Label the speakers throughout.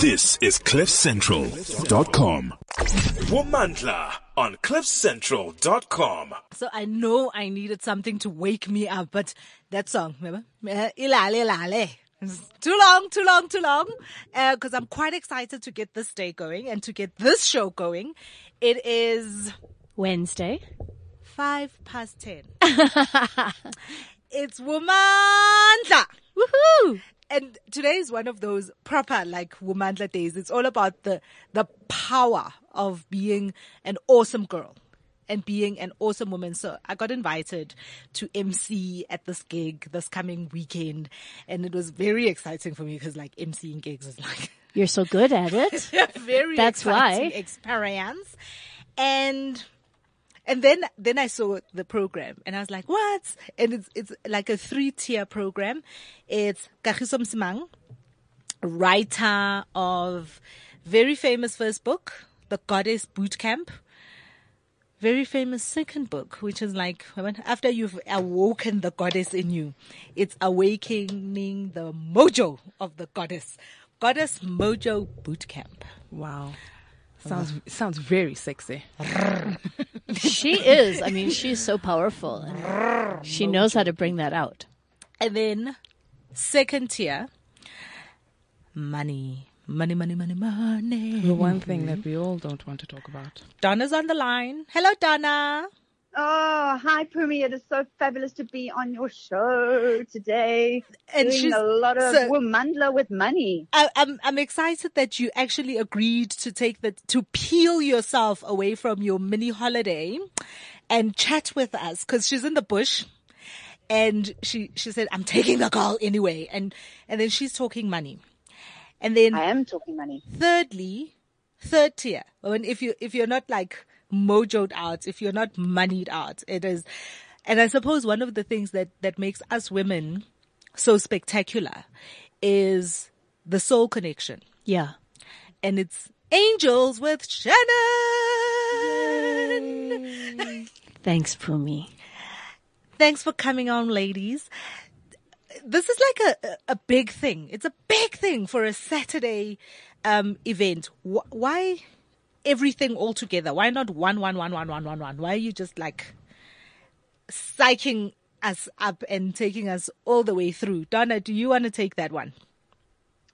Speaker 1: This is CliffCentral.com. Womandla on CliffCentral.com.
Speaker 2: So I know I needed something to wake me up, but that song, remember? Uh, Ilale Lale. Too long, too long, too long. Because I'm quite excited to get this day going and to get this show going. It is
Speaker 3: Wednesday.
Speaker 2: five past ten. it's Womandla.
Speaker 3: Woohoo!
Speaker 2: And today is one of those proper like Womandla days. It's all about the the power of being an awesome girl and being an awesome woman. So I got invited to MC at this gig this coming weekend, and it was very exciting for me because like MCing gigs is like
Speaker 3: You're so good at it.
Speaker 2: very
Speaker 3: That's
Speaker 2: exciting
Speaker 3: why.
Speaker 2: experience. And and then then I saw the program and I was like, what? And it's it's like a three tier program. It's Kagiso Msimang, writer of very famous first book, The Goddess Bootcamp. Very famous second book, which is like after you've awoken the goddess in you, it's awakening the mojo of the goddess. Goddess Mojo Bootcamp.
Speaker 4: Wow. Sounds sounds very sexy.
Speaker 3: she is. I mean, she's so powerful. And she knows how to bring that out.
Speaker 2: And then second tier, money. Money, money, money, money.
Speaker 4: The one thing that we all don't want to talk about.
Speaker 2: Donna's on the line. Hello, Donna.
Speaker 5: Oh, hi, Pumi. It is so fabulous to be on your show today.
Speaker 2: And
Speaker 5: doing
Speaker 2: she's-
Speaker 5: a lot of
Speaker 2: so-
Speaker 5: Womandla with money.
Speaker 2: I, I'm I'm excited that you actually agreed to take the to peel yourself away from your mini holiday and chat with us because she's in the bush and she she said I'm taking the call anyway and and then she's talking money and then
Speaker 5: I am talking money.
Speaker 2: thirdly, third tier. When if you if you're not like mojoed out, if you're not moneyed out, it is. And I suppose one of the things that that makes us women so spectacular is the soul connection,
Speaker 3: Yeah.
Speaker 2: and it's angels with Shannon.
Speaker 3: Thanks, Pumi.
Speaker 2: Thanks for coming on, ladies. This is like a, a- big thing. It's a big thing for a Saturday um, event. Wh- why everything all together? Why not one, one, one, one, one, one, one? Why are you just like psyching us up and taking us all the way through? Donna, do you want to take that one?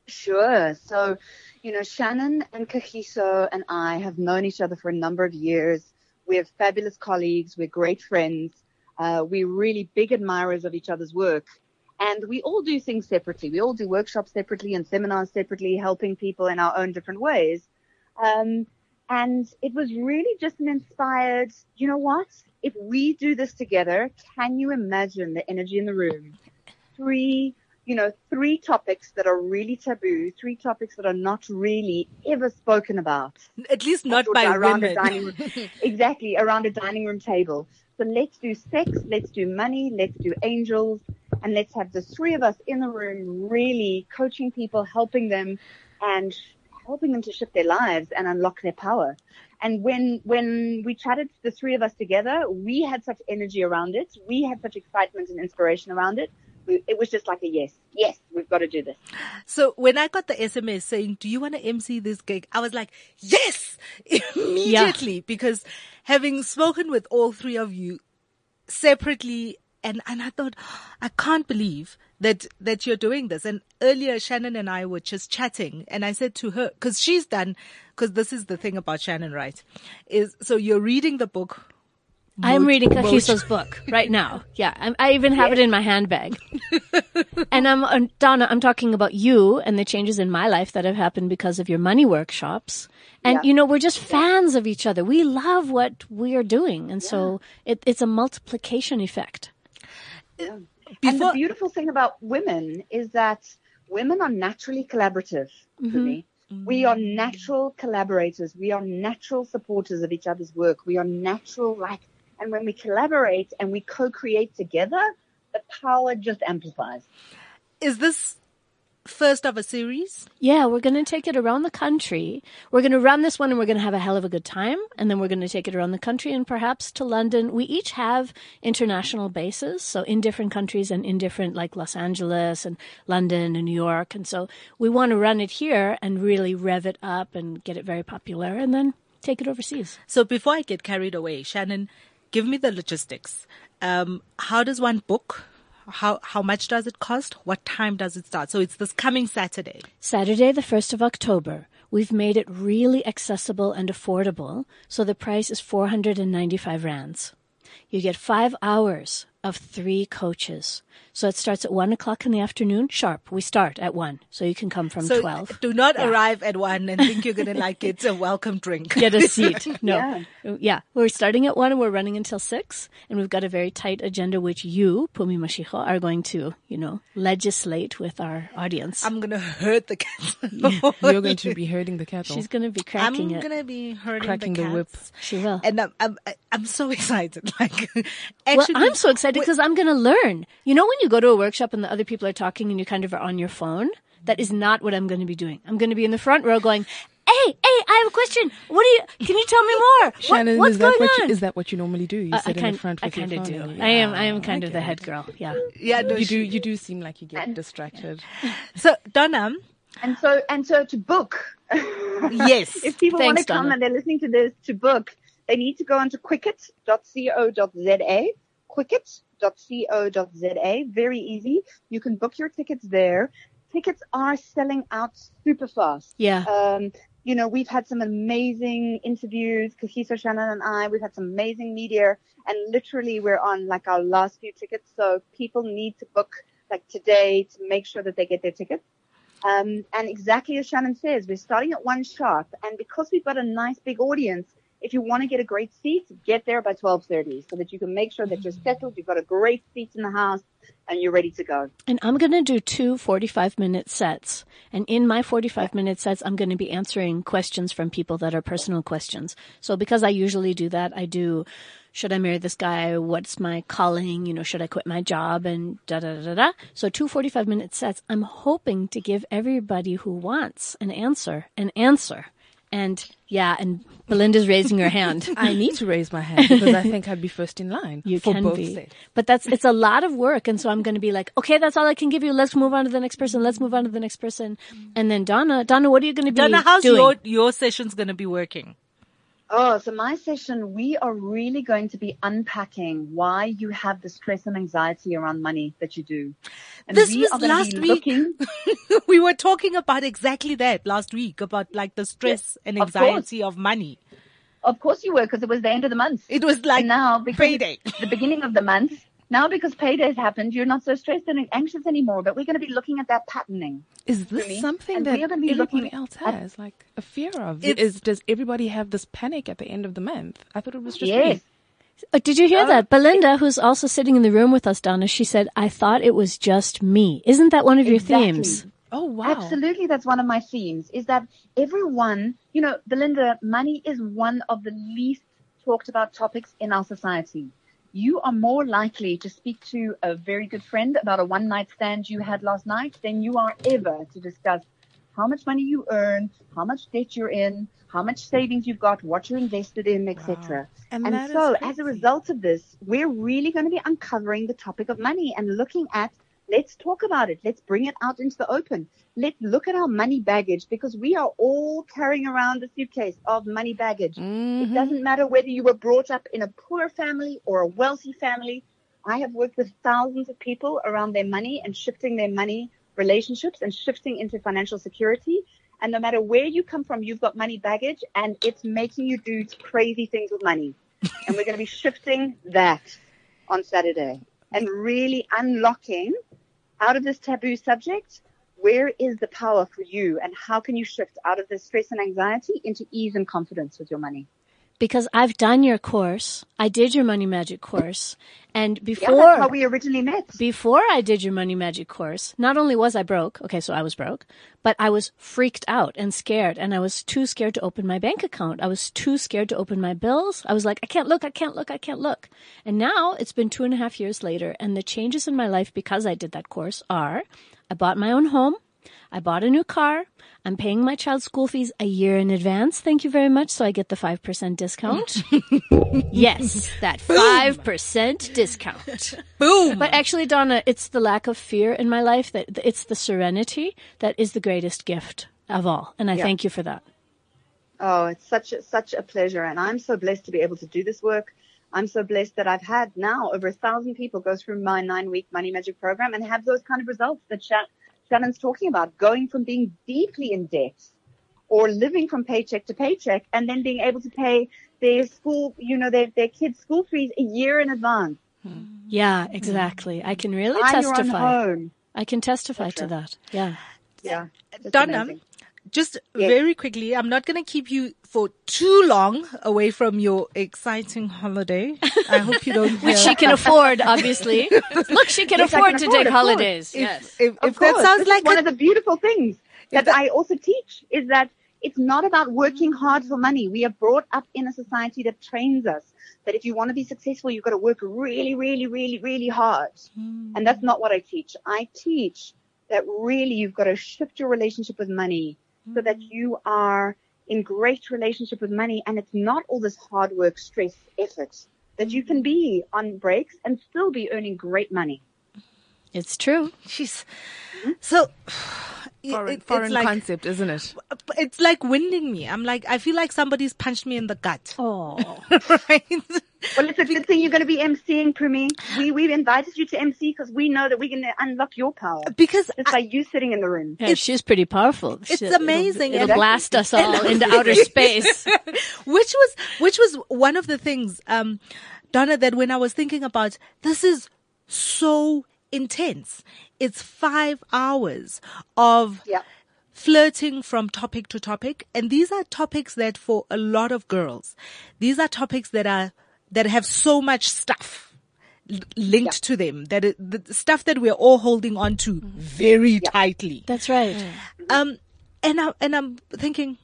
Speaker 5: Sure. So, you know, Shannon and Kagiso and I have known each other for a number of years. We're fabulous colleagues. We're great friends. Uh, we're really big admirers of each other's work. And we all do things separately. We all do workshops separately and seminars separately, helping people in our own different ways. Um, and it was really just an inspired, you know what? If we do this together, can you imagine the energy in the room? Three, you know, three topics that are really taboo, three topics that are not really ever spoken about.
Speaker 2: At least not by
Speaker 5: around
Speaker 2: women.
Speaker 5: a dining room. exactly, around a dining room table. So let's do sex, let's do money, let's do angels, and let's have the three of us in the room really coaching people, helping them and helping them to shift their lives and unlock their power. And when, when we chatted, the three of us together, we had such energy around it. We had such excitement and inspiration around it. We, it was just like a yes, yes, we've got to do this.
Speaker 2: So when I got the SMS saying, "Do you want to MC this gig?" I was like, "Yes!" immediately because having spoken with all three of you separately, and and I thought, I can't believe that that you're doing this. And earlier, Shannon and I were just chatting, and I said to her, because she's done, because this is the thing about Shannon, right? Is so you're reading the book.
Speaker 3: I'm
Speaker 2: Mo-
Speaker 3: reading. Kagiso's book right now. Yeah, I'm, I even have it in my handbag. and I'm uh, Donna. I'm talking about you and the changes in my life that have happened because of your money workshops. And
Speaker 5: Yeah.
Speaker 3: you know, we're just fans of each other. We love what we are doing, and so it, it's a multiplication effect.
Speaker 5: And
Speaker 2: Before-
Speaker 5: the beautiful thing about women is that women are naturally collaborative for mm-hmm. me. Mm-hmm. We are natural collaborators. We are natural supporters of each other's work. We are natural, like, and when we collaborate and we co-create together, the power just amplifies.
Speaker 2: Is this first of a series.
Speaker 3: Yeah, we're going to take it around the country. We're going to run this one and we're going to have a hell of a good time. And then we're going to take it around the country and perhaps to London. We each have international bases. So in different countries and in different, like Los Angeles and London and New York. And so we want to run it here and really rev it up and get it very popular and then take it overseas.
Speaker 2: So before I get carried away, Shannon, give me the logistics. Um, how does one book? How how much does it cost? What time does it start? So it's this coming Saturday.
Speaker 3: Saturday, the 1st of October. We've made it really accessible and affordable. So the price is 495 rands. You get five hours of three coaches. So it starts at one o'clock in the afternoon, sharp. We start at one. So you can come from
Speaker 2: So
Speaker 3: 12.
Speaker 2: do not arrive at one and think you're going to like it. it's a welcome drink.
Speaker 3: Get a seat. No. Yeah. We're starting at one and we're running until six. And we've got a very tight agenda, which you, Pumi Mashicho, are going to, you know, legislate with our audience.
Speaker 2: I'm going to hurt the cats.
Speaker 4: You're going to be herding the cattle.
Speaker 3: She's going to be cracking it.
Speaker 2: I'm going to be hurting
Speaker 4: Cracking
Speaker 2: the,
Speaker 4: the whip.
Speaker 3: She will.
Speaker 2: And I'm, I'm, I'm so excited. Like,
Speaker 3: Well, I'm so excited because I'm going to learn. You know, when you go to a workshop and the other people are talking and you kind of are on your phone, that is not what I'm going to be doing. I'm going to be in the front row going, "Hey, hey, I have a question. What do you? Can you tell me more? What-
Speaker 4: Shannon,
Speaker 3: what's
Speaker 4: is that
Speaker 3: going
Speaker 4: what
Speaker 3: on?"
Speaker 4: you, is that what you normally do? You
Speaker 3: Uh, I
Speaker 4: sit in the front
Speaker 3: I
Speaker 4: with your
Speaker 3: kind of
Speaker 4: phone
Speaker 3: do.
Speaker 4: and you-
Speaker 3: I am. I am
Speaker 4: Ah,
Speaker 3: kind of the head girl. Yeah.
Speaker 2: yeah, no,
Speaker 4: You
Speaker 2: she-
Speaker 4: do. You do seem like you get distracted.
Speaker 2: So, Donna,
Speaker 5: And so, and so to book,
Speaker 2: yes.
Speaker 5: if people want to come
Speaker 3: Donna.
Speaker 5: and they're listening to this to book, they need to go onto quicket.co.za, quicket.co.za. Very easy. You can book your tickets there. Tickets are selling out super fast.
Speaker 3: Yeah.
Speaker 5: Um, you know, we've had some amazing interviews, Kagiso, Shannon and I, we've had some amazing media and literally we're on like our last few tickets. So people need to book like today to make sure that they get their tickets. Um, and exactly as Shannon says, we're starting at one sharp and because we've got a nice big audience, if you want to get a great seat, get there by 1230 so that you can make sure that you're mm-hmm. settled, you've got a great seat in the house and you're ready to go.
Speaker 3: And I'm going to do two 45 minute sets. And in my 45 minute sets, I'm going to be answering questions from people that are personal questions. So because I usually do that, I do, should I marry this guy? What's my calling? You know, should I quit my job? And da da da da da. So two 45 minute sets. I'm hoping to give everybody who wants an answer an answer. And yeah, and Belinda's raising her hand.
Speaker 4: I need to raise my hand because I think I'd be first in line
Speaker 3: You
Speaker 4: for
Speaker 3: can
Speaker 4: both
Speaker 3: be.
Speaker 4: sets.
Speaker 3: But that's, it's a lot of work. And so I'm going to be like, okay, that's all I can give you. Let's move on to the next person. Let's move on to the next person. And then Donna, Donna, what are you going to be
Speaker 2: Donna, how's
Speaker 3: doing?
Speaker 2: your, your session's going to be working?
Speaker 5: Oh, so my session, we are really going to be unpacking why you have the stress and anxiety around money that you do. And
Speaker 2: This
Speaker 5: we
Speaker 2: was
Speaker 5: are
Speaker 2: last week. we were talking about exactly that last week about like the stress and anxiety of money.
Speaker 5: of course you were, because it was the end of the month.
Speaker 2: It was like
Speaker 5: and now, because
Speaker 2: payday.
Speaker 5: the beginning of the month, now because payday's happened, you're not so stressed and anxious anymore. But we're going to be looking at that patterning.
Speaker 4: Is this
Speaker 5: me.
Speaker 4: something
Speaker 5: And
Speaker 4: that
Speaker 5: we are gonna be looking
Speaker 4: else
Speaker 5: at-
Speaker 4: has, like a fear of? Is does everybody have this panic at the end of the month? I thought it was just
Speaker 5: yes.
Speaker 4: me.
Speaker 3: Uh, did you hear that? Belinda, who's also sitting in the room with us, Donna, she said, I thought it was just me. Isn't that one of your
Speaker 5: Exactly.
Speaker 3: themes?
Speaker 4: Oh wow!
Speaker 5: Absolutely, that's one of my themes. Is that everyone, you know, Belinda, money is one of the least talked about topics in our society. You are more likely to speak to a very good friend about a one night stand you had last night than you are ever to discuss how much money you earn, how much debt you're in, how much savings you've got, what you're invested in, etc.
Speaker 4: And
Speaker 5: And so, as a result of this, we're really going to be uncovering the topic of money and looking at, let's talk about it. Let's bring it out into the open. Let's look at our money baggage because we are all carrying around a suitcase of money baggage.
Speaker 4: Mm-hmm.
Speaker 5: It doesn't matter whether you were brought up in a poor family or a wealthy family. I have worked with thousands of people around their money and shifting their money relationships and shifting into financial security. And no matter where you come from, you've got money baggage and it's making you do crazy things with money. and we're going to be shifting that on Saturday and really unlocking out of this taboo subject. Where is the power for you and how can you shift out of this stress and anxiety into ease and confidence with your money?
Speaker 3: Because I've done your course. I did your money magic course. And
Speaker 5: Yeah,
Speaker 3: before,
Speaker 5: that's how we originally met.
Speaker 3: before I did your money magic course, not only was I broke, okay, so I was broke, but I was freaked out and scared and I was too scared to open my bank account. I was too scared to open my bills. I was like, I can't look, I can't look, I can't look. And now it's been two and a half years later and the changes in my life because I did that course are I bought my own home. I bought a new car. I'm paying my child's school fees a year in advance. Thank you very much. So I get the 5% discount. yes, that 5% discount.
Speaker 2: Boom.
Speaker 3: But actually, Donna, it's the lack of fear in my life that it's the serenity that is the greatest gift of all. And I
Speaker 5: Yeah.
Speaker 3: thank you for that.
Speaker 5: Oh, it's such a, such a pleasure, and I'm so blessed to be able to do this work. I'm so blessed that I've had now over a thousand people go through my nine-week Money Magic program and have those kind of results that Sha- Shannon's talking about, going from being deeply in debt or living from paycheck to paycheck, and then being able to pay their school, you know, their their kids' school fees a year in advance. Hmm.
Speaker 3: Yeah, exactly. I can really
Speaker 5: Buy your own
Speaker 3: testify.
Speaker 5: home.
Speaker 3: I can testify to that. Yeah.
Speaker 5: Yeah, it's
Speaker 2: Donna,
Speaker 5: amazing.
Speaker 2: Just
Speaker 5: Yes.
Speaker 2: very quickly, I'm not going to keep you for too long away from your exciting holiday. I hope you don't.
Speaker 3: Which she can afford, obviously. Look, she can
Speaker 5: Yes,
Speaker 3: afford
Speaker 5: can
Speaker 3: to
Speaker 5: afford,
Speaker 3: take holidays.
Speaker 2: if,
Speaker 3: Yes.
Speaker 2: if,
Speaker 5: Of
Speaker 2: if that sounds like
Speaker 5: one
Speaker 2: a-
Speaker 5: of the beautiful things that
Speaker 2: that-
Speaker 5: I also teach is that it's not about working mm-hmm. hard for money. We are brought up in a society that trains us that if you want to be successful, you've got to work really, really, really, really hard. Mm-hmm. And that's not what I teach. I teach that really you've got to shift your relationship with money so that mm. you are in great relationship with money and it's not all this hard work, stress, effort that you can be on breaks and still be earning great money.
Speaker 3: It's true.
Speaker 2: she's mm-hmm. so.
Speaker 4: Foreign,
Speaker 2: it's
Speaker 4: foreign
Speaker 2: like
Speaker 4: concept, isn't it?
Speaker 2: it's like winding me. I'm like I feel like somebody's punched me in the gut.
Speaker 3: Oh.
Speaker 2: right?
Speaker 5: Well, it's a good thing you're going to be emceeing, Pumi. We, we've invited you to MC because we know that we're going to unlock your power
Speaker 2: Because
Speaker 5: just by you sitting in the room.
Speaker 3: Yeah, she's pretty powerful.
Speaker 2: It's
Speaker 3: She- it'll-
Speaker 2: amazing.
Speaker 3: It'll,
Speaker 2: And-
Speaker 3: blast us all into outer space.
Speaker 2: which was which was one of the things um donna that when i was thinking about this is so intense it's five hours of
Speaker 5: Yeah.
Speaker 2: flirting from topic to topic and these are topics that for a lot of girls these are topics that are that have so much stuff l- linked to them that it, the stuff that we're all holding on to very tightly
Speaker 3: That's right.
Speaker 2: um, and I and I'm thinking,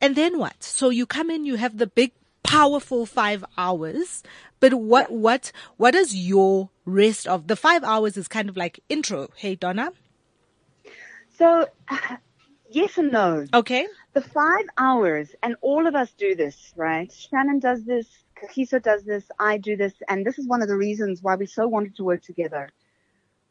Speaker 2: and then what? So you come in, you have the big, powerful five hours, but what what what is your rest of the five hours? Is kind of like intro. Hey Donna,
Speaker 5: So, yes and no.
Speaker 2: okay,
Speaker 5: The five hours, and all of us do this, right? Shannon does this, Kagiso does this, I do this, and this is one of the reasons why we so wanted to work together.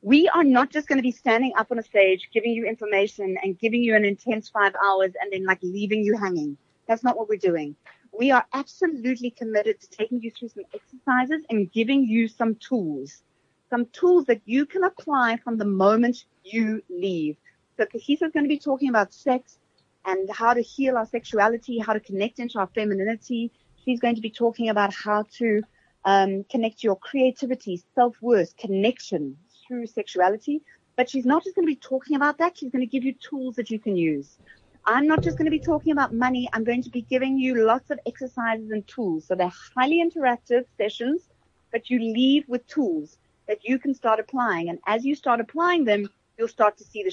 Speaker 5: We are not just going to be standing up on a stage, giving you information and giving you an intense five hours and then like leaving you hanging. That's not what we're doing. We are absolutely committed to taking you through some exercises and giving you some tools, some tools that you can apply from the moment you leave. So Kagiso is going to be talking about sex, and how to heal our sexuality, how to connect into our femininity. She's going to be talking about how to um, connect your creativity, self-worth, connection through sexuality. But she's not just going to be talking about that. She's going to give you tools that you can use. I'm not just going to be talking about money. I'm going to be giving you lots of exercises and tools. So they're highly interactive sessions, but you leave with tools that you can start applying. And as you start applying them, you'll start to see the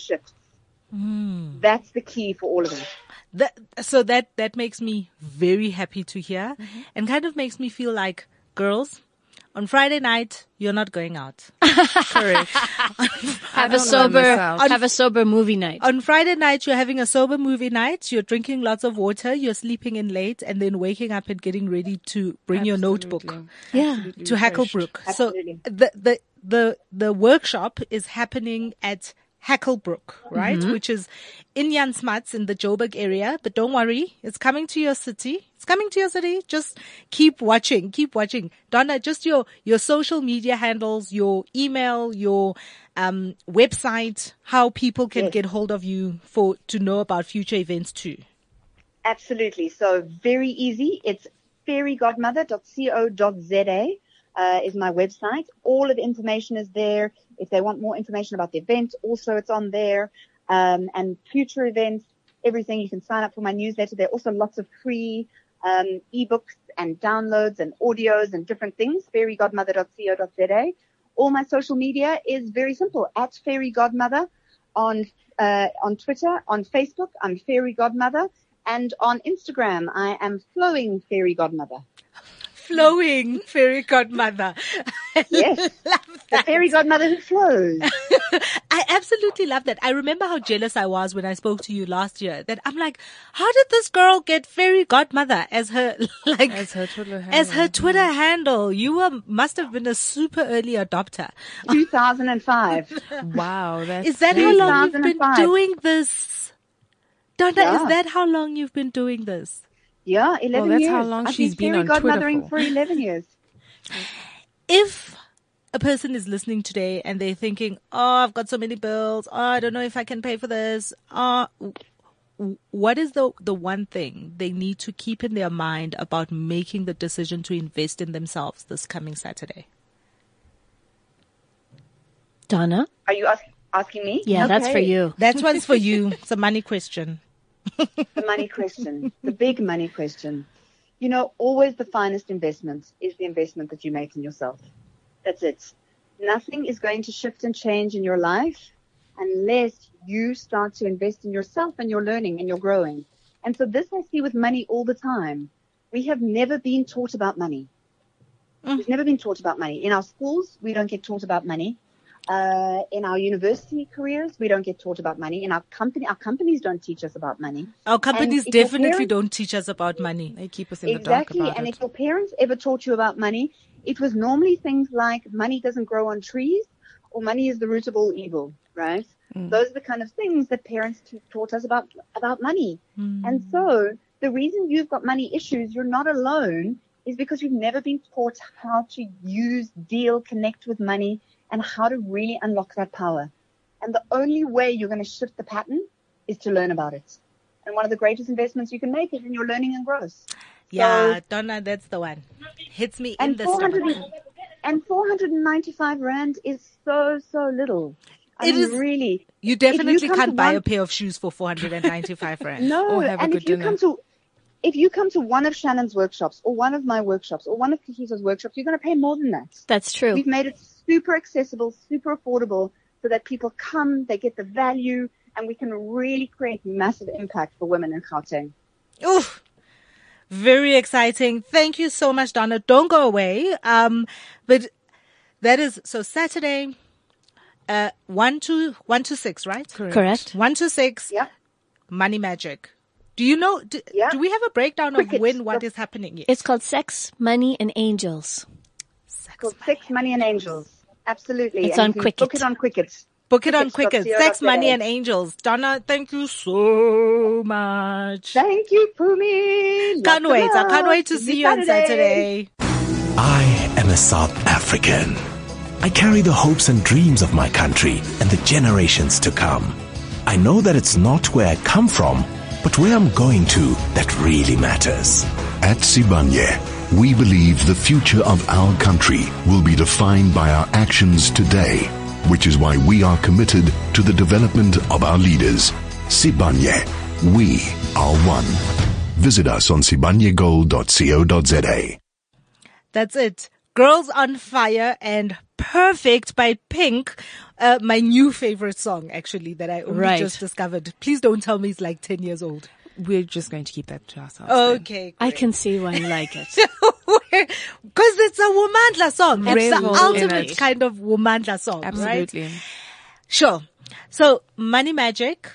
Speaker 5: shifts. That's the key for all of us.
Speaker 2: that so that that makes me very happy to hear, mm-hmm. and kind of makes me feel like girls. On Friday night, you're not going out.
Speaker 4: Correct.
Speaker 3: Have a sober,
Speaker 4: miss out.
Speaker 3: have a sober movie night.
Speaker 2: On Friday night, you're having a sober movie night. You're drinking lots of water. You're sleeping in late, and then waking up and getting ready to bring your notebook
Speaker 4: Absolutely.
Speaker 3: Yeah.
Speaker 4: Absolutely
Speaker 2: to
Speaker 4: refreshed.
Speaker 2: Hacklebrook. So the the the the workshop is happening at Hacklebrook, right? Which is in Jan Smuts in the Joburg area. But don't worry, it's coming to your city. It's coming to your city. Just keep watching, keep watching. Donna, just your your social media handles, your email, your um website, how people can
Speaker 5: Yes.
Speaker 2: get hold of you for to know about future events too.
Speaker 5: Absolutely. So very easy. It's fairygodmother.co.za uh, is my website. All of the information is there. If they want more information about the event, also it's on there. Um, and future events, everything. You can sign up for my newsletter. There are also lots of free um, ebooks and downloads and audios and different things. Fairygodmother.co.za. All my social media is very simple. At Fairy Godmother on uh, on Twitter, on Facebook, I'm Fairy Godmother, and on Instagram, I am Flowing Fairy Godmother.
Speaker 2: Flowing fairy godmother.
Speaker 5: Yes, the Fairy Godmother who flows.
Speaker 2: I absolutely love that. I remember how jealous I was when I spoke to you last year that I'm like, how did this girl get fairy godmother as her, like,
Speaker 4: As her Twitter
Speaker 2: as her
Speaker 4: handle.
Speaker 2: Twitter mm-hmm. handle? You were, must have been a super early adopter.
Speaker 5: 2005.
Speaker 4: Wow, that's
Speaker 2: Is that how long you've been doing this? Donna,
Speaker 5: Yeah.
Speaker 2: is that how long you've been doing this?
Speaker 5: Yeah, 11
Speaker 4: that's
Speaker 5: years.
Speaker 4: how long
Speaker 5: I've
Speaker 4: she's been
Speaker 5: fairy
Speaker 4: on Twitter
Speaker 5: godmothering
Speaker 4: for.
Speaker 5: for 11 years.
Speaker 2: if a person is listening today and they're thinking, "Oh, I've got so many bills. Oh, I don't know if I can pay for this." Uh what is the the one thing they need to keep in their mind about making the decision to invest in themselves this coming Saturday?
Speaker 3: Donna?
Speaker 5: Are you ask, asking me?
Speaker 3: Yeah, that's for you.
Speaker 2: That one's for you. It's a money question.
Speaker 5: The money question, the big money question. You know, always the finest investment is the investment that you make in yourself. That's it. Nothing is going to shift and change in your life unless you start to invest in yourself and your learning and your growing. And so this I see with money all the time. We have never been taught about money. We've mm. never been taught about money. In our schools, we don't get taught about money. Uh, in our university careers, we don't get taught about money. In our company, our companies don't teach us about money.
Speaker 2: Our companies definitely
Speaker 5: parents-
Speaker 2: don't teach us about money.
Speaker 4: They keep us in the dark
Speaker 5: Exactly. And
Speaker 4: it.
Speaker 5: if your parents ever taught you about money, it was normally things like money doesn't grow on trees or money is the root of all evil, right? Those are the kind of things that parents t- taught us about, about money. And so the reason you've got money issues, you're not alone is because you've never been taught how to use, deal, connect with money and how to really unlock that power. And the only way you're going to shift the pattern is to learn about it. And one of the greatest investments you can make is in your learning and growth.
Speaker 2: Yeah,
Speaker 5: So-
Speaker 2: Donna, that's the one. Hits me in
Speaker 5: and
Speaker 2: the stomach.
Speaker 5: and 495 rand is so so little. I
Speaker 2: It
Speaker 5: mean,
Speaker 2: is-
Speaker 5: really.
Speaker 2: You definitely
Speaker 5: come
Speaker 2: can't buy
Speaker 5: one-
Speaker 2: a pair of shoes for 495 rand.
Speaker 5: No,
Speaker 4: Or have a
Speaker 5: and
Speaker 4: good
Speaker 5: if you
Speaker 4: dinner.
Speaker 5: come to if you come to one of Shannon's workshops or one of my workshops or one of Kagiso's workshops, you're going to pay more than that.
Speaker 3: That's true.
Speaker 5: We've made it super accessible, super affordable, so that people come, they get the value, and we can really create massive impact for women in Gauteng.
Speaker 2: Oof. Very exciting. Thank you so much, Donna. Don't go away. Um, but that is, so Saturday, uh, one to, one to six, right?
Speaker 3: Correct.
Speaker 2: One to six,
Speaker 5: Yeah.
Speaker 2: Money Magic. Do you know, do,
Speaker 5: Yeah.
Speaker 2: do we have a breakdown of
Speaker 5: Quicket.
Speaker 2: when what is happening? Yes.
Speaker 3: It's called Sex, Money, and Angels.
Speaker 2: Sex
Speaker 5: Called
Speaker 2: Money.
Speaker 5: Sex, Money and Angels. Absolutely.
Speaker 3: It's
Speaker 5: and
Speaker 3: on
Speaker 5: you
Speaker 3: Quicket.
Speaker 5: Book it on Quicket.
Speaker 2: Book it on
Speaker 5: Cricket.
Speaker 2: Quicket. Sex, Money, and Angels. Donna, thank you so much.
Speaker 5: Thank you, Pumi.
Speaker 2: Can't
Speaker 5: Lots
Speaker 2: wait. I can't wait to see you on Saturday.
Speaker 1: I am a South African. I carry the hopes and dreams of my country and the generations to come. I know that it's not where I come from, but where I'm going to that really matters.
Speaker 6: At Sibanye, we believe the future of our country will be defined by our actions today, which is why we are committed to the development of our leaders. Sibanye, we are one. Visit us on sibanyegold.co.za.
Speaker 2: That's it. Girls on Fire and Perfect by Pink. Uh, my new favorite song, actually, that I only
Speaker 3: Right.
Speaker 2: just discovered. Please don't tell me it's like 10 years old.
Speaker 4: We're just going to keep that to ourselves. then.
Speaker 2: Okay.
Speaker 3: I can see why you like it.
Speaker 2: Because it's a Womandla song. It's the ultimate
Speaker 4: it.
Speaker 2: kind of Womandla song, right?
Speaker 4: Absolutely.
Speaker 2: Sure. So, Money Magic,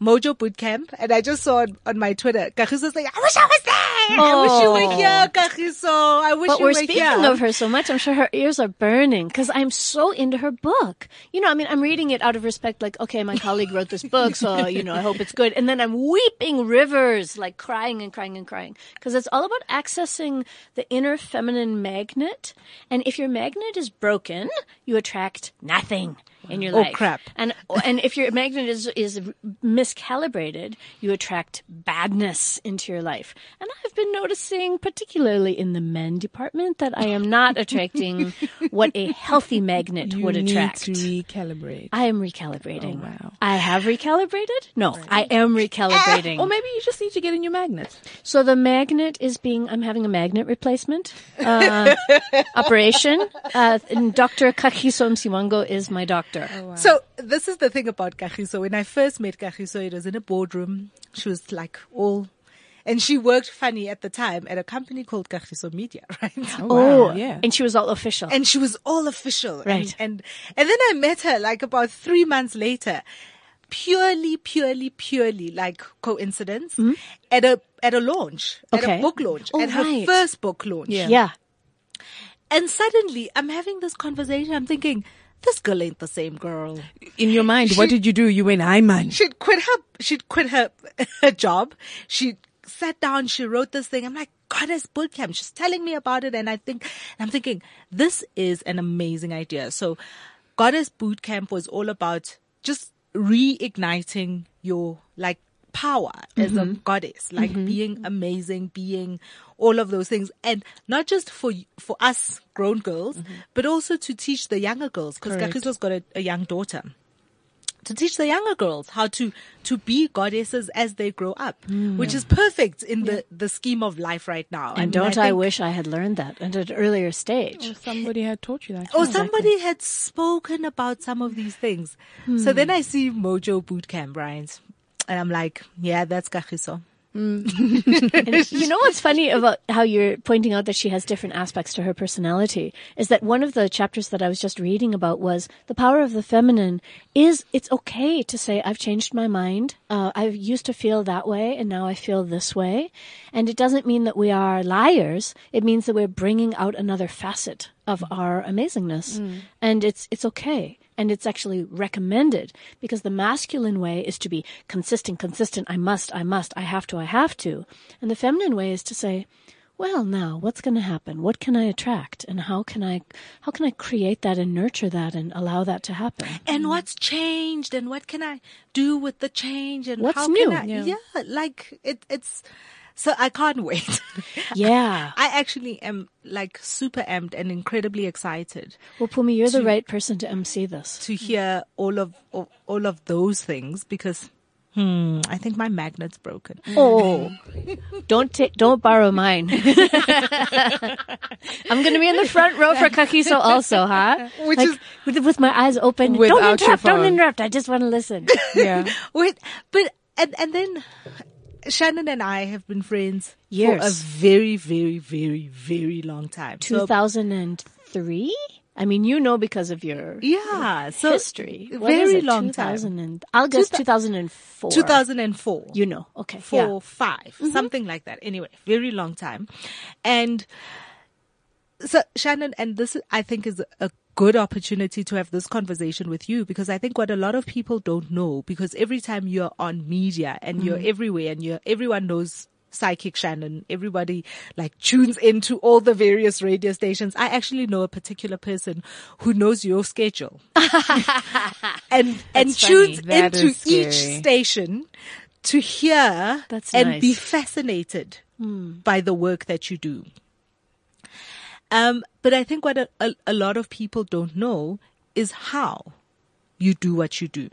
Speaker 2: Mojo Bootcamp, and I just saw on, on my Twitter, Kagiso's like, I wish I was there! I wish you were
Speaker 3: Oh.
Speaker 2: here, Kagiso! I wish
Speaker 3: But
Speaker 2: you
Speaker 3: we're
Speaker 2: were
Speaker 3: speaking of her so much, I'm sure her ears are burning because I'm so into her book. You know, I mean, I'm reading it out of respect, like, okay, my colleague wrote this book, so, you know, I hope it's good. And then I'm weeping rivers, like crying and crying and crying because it's all about accessing the inner feminine magnet. And if your magnet is broken, you attract nothing in your
Speaker 2: Oh,
Speaker 3: life.
Speaker 2: crap.
Speaker 3: And and if your magnet is is miscalibrated, you attract badness into your life. And I've been noticing, particularly in the men department, that I am not attracting what a healthy magnet
Speaker 4: You
Speaker 3: would
Speaker 4: need
Speaker 3: attract.
Speaker 4: to recalibrate.
Speaker 3: I am recalibrating.
Speaker 4: Oh, wow.
Speaker 3: I have recalibrated? No, I am recalibrating.
Speaker 4: or maybe you just need to get a new magnet.
Speaker 3: So the magnet is being, I'm having a magnet replacement uh, operation. Uh, Dr. Kagiso Msimang is my doctor.
Speaker 2: So this is the thing about Kagiso. When I first met Kagiso, it was in a boardroom. She was like all And she worked funny at the time at a company called Kagiso Media, right?
Speaker 3: Oh,
Speaker 4: yeah.
Speaker 3: And she was all official.
Speaker 2: and she was all official.
Speaker 3: Right.
Speaker 2: And, and, and then I met her like about three months later. Purely, purely, purely like coincidence at a, at a launch, at
Speaker 3: Mm-hmm.
Speaker 2: A book launch,
Speaker 3: Oh,
Speaker 2: at her first book launch.
Speaker 4: Yeah.
Speaker 3: yeah.
Speaker 2: And suddenly I'm having this conversation. I'm thinking, this girl ain't the same girl.
Speaker 4: In your mind, what did you do? You went, I man.
Speaker 2: She'd quit her, she'd quit her, her job. She sat down, she wrote this thing. I'm like, Goddess Bootcamp. She's telling me about it. And I think, I'm thinking, this is an amazing idea. So Goddess Bootcamp was all about just reigniting your like power as a mm-hmm. goddess, like mm-hmm. being amazing, being all of those things. And not just for, for us grown girls, mm-hmm. but also to teach the younger girls because
Speaker 4: Correct.
Speaker 2: Kagiso's got a, a young daughter to teach the younger girls how to to be goddesses as they grow up, mm. which is perfect in the the scheme of life right now.
Speaker 3: And
Speaker 2: mean,
Speaker 3: don't I,
Speaker 2: think-
Speaker 3: wish I had learned that at an earlier stage.
Speaker 4: Or somebody had taught you that.
Speaker 2: Or
Speaker 4: Yeah,
Speaker 2: somebody had spoken about some of these things. So hmm. then I see Mojo Bootcamp, Brian's, and I'm like, yeah, that's Kagiso.
Speaker 3: And you know what's funny about how you're pointing out that she has different aspects to her personality is that one of the chapters that I was just reading about was the power of the feminine is it's okay to say I've changed my mind. Uh, I used to feel that way and now I feel this way. And it doesn't mean that we are liars. It means that we're bringing out another facet of our amazingness. And it's, it's okay. And it's actually recommended because the masculine way is to be consistent, consistent. I must, I must, I have to, I have to. And the feminine way is to say, well, now what's going to happen? What can I attract? And how can I, how can I create that and nurture that and allow that to happen?
Speaker 2: And mm-hmm. what's changed and what can I do with the change and
Speaker 3: What's
Speaker 2: how
Speaker 3: new?
Speaker 2: can I,
Speaker 4: Yeah.
Speaker 2: yeah, like it, it's, so I can't wait.
Speaker 3: Yeah.
Speaker 2: I actually am like super amped and incredibly excited
Speaker 3: Well, Pumi, you're the right person to MC this.
Speaker 2: to hear all of all, all of those things because hmm, I think my magnet's broken.
Speaker 3: Oh, don't take, don't borrow mine. I'm going to be in the front row for Kagiso also, huh?
Speaker 2: Which
Speaker 3: Like,
Speaker 2: is-
Speaker 3: with, with my eyes open. Don't interrupt. Don't interrupt. I just want to listen.
Speaker 4: Yeah.
Speaker 2: Wait, but and and then Shannon and I have been friends
Speaker 3: Years.
Speaker 2: for a very, very, very, very long time. So,
Speaker 3: 2003? I mean, you know because of your
Speaker 2: yeah, so
Speaker 3: history. What
Speaker 2: very long
Speaker 3: 2000
Speaker 2: time.
Speaker 3: and, August
Speaker 2: Two
Speaker 3: 2004.
Speaker 2: 2004.
Speaker 3: You know. Okay.
Speaker 2: four,
Speaker 3: yeah.
Speaker 2: 5 mm-hmm. something like that. Anyway, very long time. And so Shannon, and this I think is a good opportunity to have this conversation with you because I think what a lot of people don't know because every time you're on media and you're mm. everywhere and you're everyone knows psychic Shannon, everybody like tunes into all the various radio stations. I actually know a particular person who knows your schedule and and
Speaker 4: funny.
Speaker 2: tunes into each station to hear
Speaker 3: That's
Speaker 2: and be
Speaker 3: nice.
Speaker 2: fascinated hmm. by the work that you do. Um, but I think what a, a, a lot of people don't know is how you do what you do.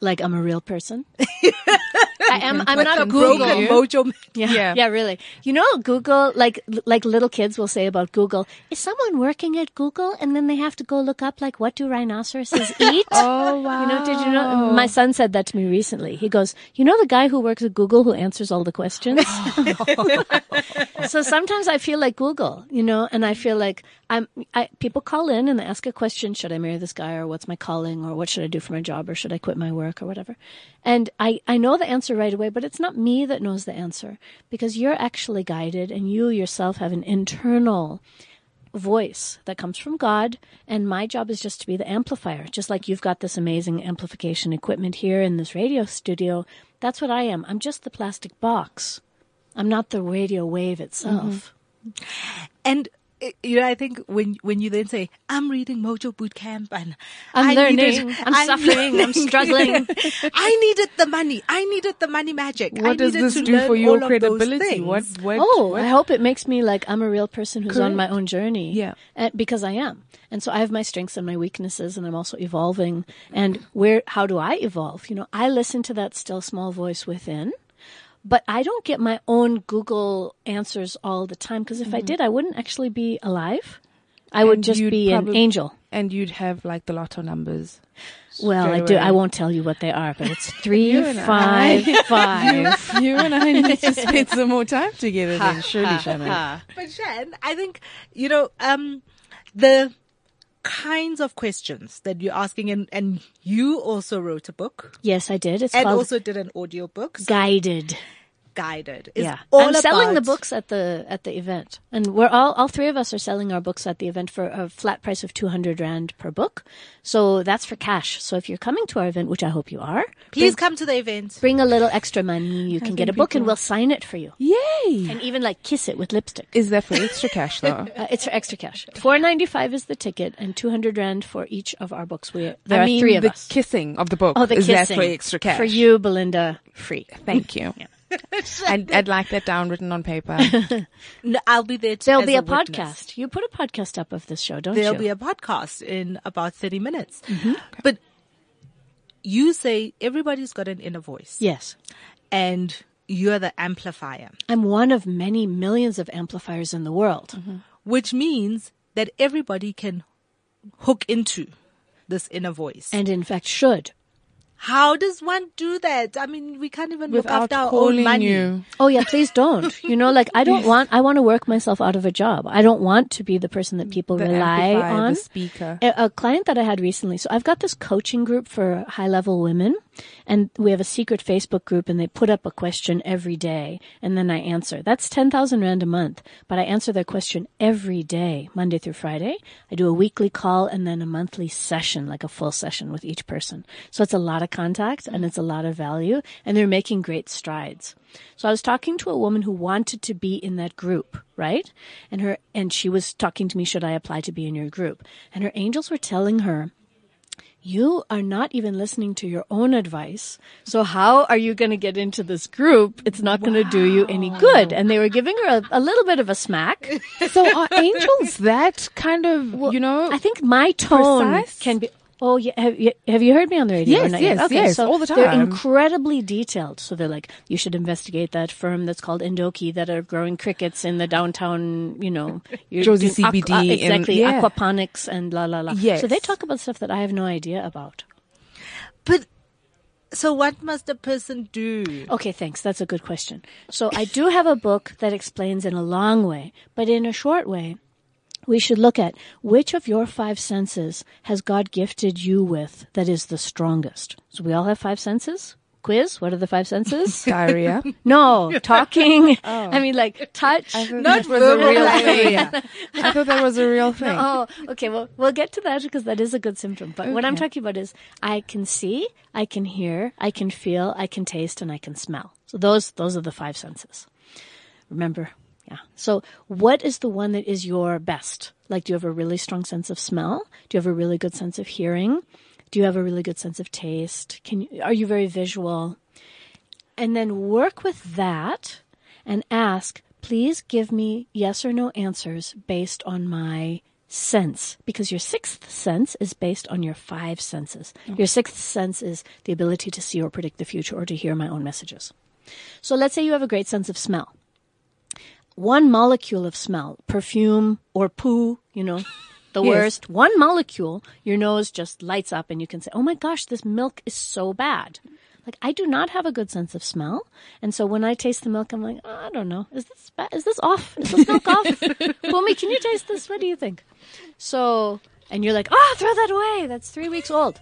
Speaker 3: Like I'm a real person. I am. I'm not Google.
Speaker 2: mojo.
Speaker 3: Yeah,
Speaker 4: Yeah.
Speaker 3: yeah, really. You know, Google, like like little kids will say about Google, is someone working at Google? And then they have to go look up like what do rhinoceroses eat?
Speaker 4: Oh, wow.
Speaker 3: You know, did you know? My son said that to me recently. He goes, "You know the guy who works at Google who answers all the questions." so sometimes I feel like Google, you know, and I feel like I'm. I, people call in and they ask a question: Should I marry this guy, or what's my calling, or what should I do for my job, or should I quit my work, or whatever? And I I know the answer right away, but it's not me that knows the answer because you're actually guided, and you yourself have an internal voice that comes from God, and my job is just to be the amplifier. Just like you've got this amazing amplification equipment here in this radio studio, that's what I am. I'm just the plastic box. I'm not the radio wave itself.
Speaker 2: And uh, you know, I think when when you then say, "I'm reading Mojo Bootcamp and
Speaker 3: I'm
Speaker 2: I
Speaker 3: learning,
Speaker 2: needed-
Speaker 3: I'm suffering, I'm struggling."
Speaker 2: I needed the money. I needed the money magic. I
Speaker 4: What does
Speaker 2: needed
Speaker 4: this
Speaker 2: to
Speaker 4: do
Speaker 2: learn
Speaker 4: for your
Speaker 2: all of those
Speaker 4: credibility?
Speaker 2: things.
Speaker 4: What, what,
Speaker 3: Oh,
Speaker 4: what?
Speaker 3: I hope it makes me like I'm a real person who's on my own journey.
Speaker 4: Yeah.
Speaker 3: And, because I am. And so I have my strengths and my weaknesses and I'm also evolving. And where, how do I evolve? You know, I listen to that still small voice within, but I don't get my own Google answers all the time because if I did, I wouldn't actually be alive. I would
Speaker 4: And
Speaker 3: just
Speaker 4: you'd
Speaker 3: be an angel.
Speaker 4: And you'd have like the lotto numbers.
Speaker 3: Well, I
Speaker 4: straight
Speaker 3: do. I won't tell you what they are, but it's three,
Speaker 4: and
Speaker 3: five, five.
Speaker 4: You and I need to spend some more time together then, surely, Shannon.
Speaker 2: But Shan, I think you know um, the kinds of questions that you're asking, and and you also wrote a book
Speaker 3: Yes, I did. It's
Speaker 2: and also did an audio book,
Speaker 3: Guided.
Speaker 2: Guided. It's
Speaker 3: yeah,
Speaker 2: all
Speaker 3: I'm selling the books at the at the event, and we're all all three of us are selling our books at the event for a flat price of two hundred rand per book. So that's for cash. So if you're coming to our event, which I hope you are,
Speaker 2: Please come to the event.
Speaker 3: bring a little extra money. You can get a book, and we'll sign it for you,
Speaker 4: Yay!
Speaker 3: and even like kiss it with lipstick.
Speaker 4: Is that for extra cash though?
Speaker 3: Uh, it's for extra cash. Four ninety five is the ticket, and two hundred rand for each of our books. We there
Speaker 4: I
Speaker 3: are
Speaker 4: mean,
Speaker 3: three of
Speaker 4: the
Speaker 3: us.
Speaker 4: kissing of the book.
Speaker 3: oh, the
Speaker 4: is
Speaker 3: kissing
Speaker 4: that for extra cash?
Speaker 3: for you, Belinda. Free.
Speaker 4: Thank you. I'd, I'd like that down written on paper.
Speaker 2: No, I'll be there. To,
Speaker 3: There'll be a,
Speaker 2: witness.
Speaker 3: podcast. You put a podcast up of this show, don't you?
Speaker 2: There'll be a podcast in about thirty minutes.
Speaker 3: Mm-hmm.
Speaker 2: But you say everybody's got an inner voice,
Speaker 3: yes.
Speaker 2: and you're the amplifier.
Speaker 3: I'm one of many millions of amplifiers in the world.
Speaker 2: Mm-hmm. which means that everybody can hook into this inner voice.
Speaker 3: And in fact, should.
Speaker 2: How does one do that? I mean, we can't even look
Speaker 4: Without
Speaker 2: after our own money.
Speaker 4: you.
Speaker 3: Oh yeah, please don't. You know, like I don't want, I want to work myself out of a job. I don't want to be the person that people
Speaker 4: The
Speaker 3: rely on.
Speaker 4: the speaker.
Speaker 3: A, a client that I had recently. So I've got this coaching group for high level women and we have a secret Facebook group and they put up a question every day and then I answer. That's 10,000 rand a month, but I answer their question every day, Monday through Friday. I do a weekly call and then a monthly session, like a full session with each person. So it's a lot of contact and it's a lot of value and they're making great strides. So I was talking to a woman who wanted to be in that group, right? And her, and she was talking to me, should I apply to be in your group? And her angels were telling her, you are not even listening to your own advice. So how are you going to get into this group? It's not going to do you any good. And they were giving her a, a little bit of a smack.
Speaker 4: So are angels that kind of, you know?
Speaker 3: I think my tone
Speaker 4: Precise?
Speaker 3: can be. Oh, yeah. Have you, have you heard me on the radio?
Speaker 4: Yes,
Speaker 3: not
Speaker 4: yes,
Speaker 3: okay,
Speaker 4: yes,
Speaker 3: so
Speaker 4: all the time.
Speaker 3: They're incredibly detailed. So they're like, you should investigate that firm that's called Endoki that are growing crickets in the downtown, you know, Jozi aqua-
Speaker 4: CBD in-
Speaker 3: exactly,
Speaker 4: yeah.
Speaker 3: aquaponics and la la la.
Speaker 4: Yes.
Speaker 3: So they talk about stuff that I have no idea about.
Speaker 2: But so, what must a person do?
Speaker 3: Okay, thanks. That's a good question. So I do have a book that explains in a long way, but in a short way, we should look at which of your five senses has God gifted you with that is the strongest. So we all have five senses. Quiz. What are the five senses?
Speaker 4: diarrhea.
Speaker 3: no, talking. Oh. I mean, like touch.
Speaker 4: Not was a real thing. I thought that was a real thing.
Speaker 3: Oh, okay. Well, we'll get to that because that is a good symptom. But what I'm talking about is I can see, I can hear, I can feel, I can taste, and I can smell. So those those are the five senses. Remember? Yeah. So what is the one that is your best? Like, do you have a really strong sense of smell? Do you have a really good sense of hearing? Do you have a really good sense of taste? Can you, are you very visual? And then work with that and ask, please give me yes or no answers based on my sense because your sixth sense is based on your five senses. Mm-hmm. Your sixth sense is the ability to see or predict the future or to hear my own messages. So let's say you have a great sense of smell. One molecule of smell, perfume or poo, you know, the
Speaker 4: Yes.
Speaker 3: worst, one molecule, your nose just lights up and you can say, oh my gosh, this milk is so bad. Like I do not have a good sense of smell, and so when I taste the milk, I'm like, oh, I don't know, is this bad? Is this off? Is this milk off? Pumi, can you taste this? What do you think? So, and you're like, oh, throw that away. That's three weeks old.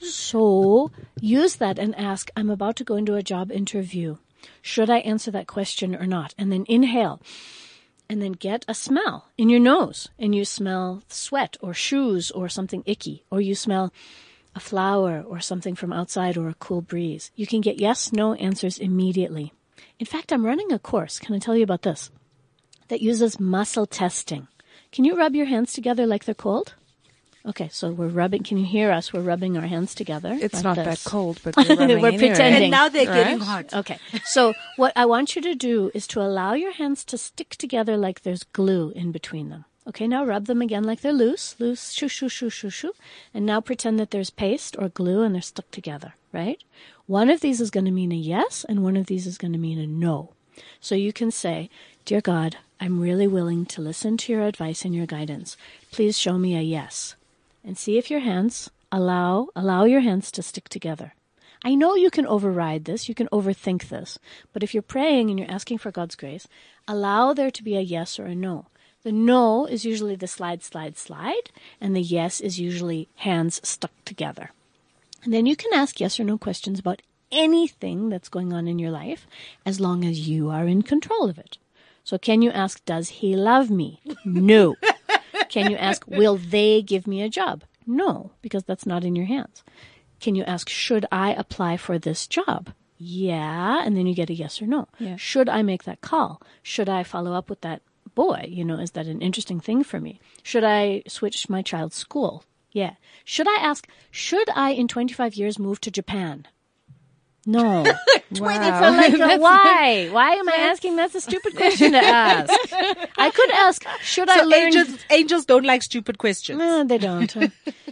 Speaker 3: so use that and ask, I'm about to go into a job interview. Should I answer that question or not? And then inhale and then get a smell in your nose and you smell sweat or shoes or something icky or you smell a flower or something from outside or a cool breeze. You can get yes, no answers immediately. In fact, I'm running a course. Can I tell you about this? That uses muscle testing. Can you rub your hands together like they're cold? Okay, so we're rubbing. Can you hear us? We're rubbing our hands together.
Speaker 4: It's
Speaker 3: like
Speaker 4: not
Speaker 3: this.
Speaker 4: that cold, but we're,
Speaker 3: We're pretending.
Speaker 2: And now they're getting
Speaker 4: Right.
Speaker 2: hot.
Speaker 3: Okay. So what I want you to do is to allow your hands to stick together like there's glue in between them. Okay, now rub them again like they're loose, loose, shoo, shoo, shoo, shoo, shoo. And now pretend that there's paste or glue and they're stuck together, right? One of these is going to mean a yes and one of these is going to mean a no. So you can say, Dear God, I'm really willing to listen to your advice and your guidance. Please show me a yes. And see if your hands allow allow your hands to stick together. I know you can override this, you can overthink this, but if you're praying and you're asking for God's grace, allow there to be a yes or a no. The no is usually the slide, slide, slide, and the yes is usually hands stuck together. And then you can ask yes or no questions about anything that's going on in your life as long as you are in control of it. So can you ask, does he love me? No. Can you ask, will they give me a job? No, because that's not in your hands. Can you ask, should I apply for this job? Yeah, and then you get a yes or no.
Speaker 4: Yeah.
Speaker 3: Should I make that call? Should I follow up with that boy? You know, is that an interesting thing for me? Should I switch my child's school? Yeah. Should I ask, should I in 25 years move to Japan? No. It's a, like a, why? Why am I asking? That's a stupid question to ask. I could ask, should I learn?
Speaker 2: angels, angels don't like stupid questions.
Speaker 3: No, they don't.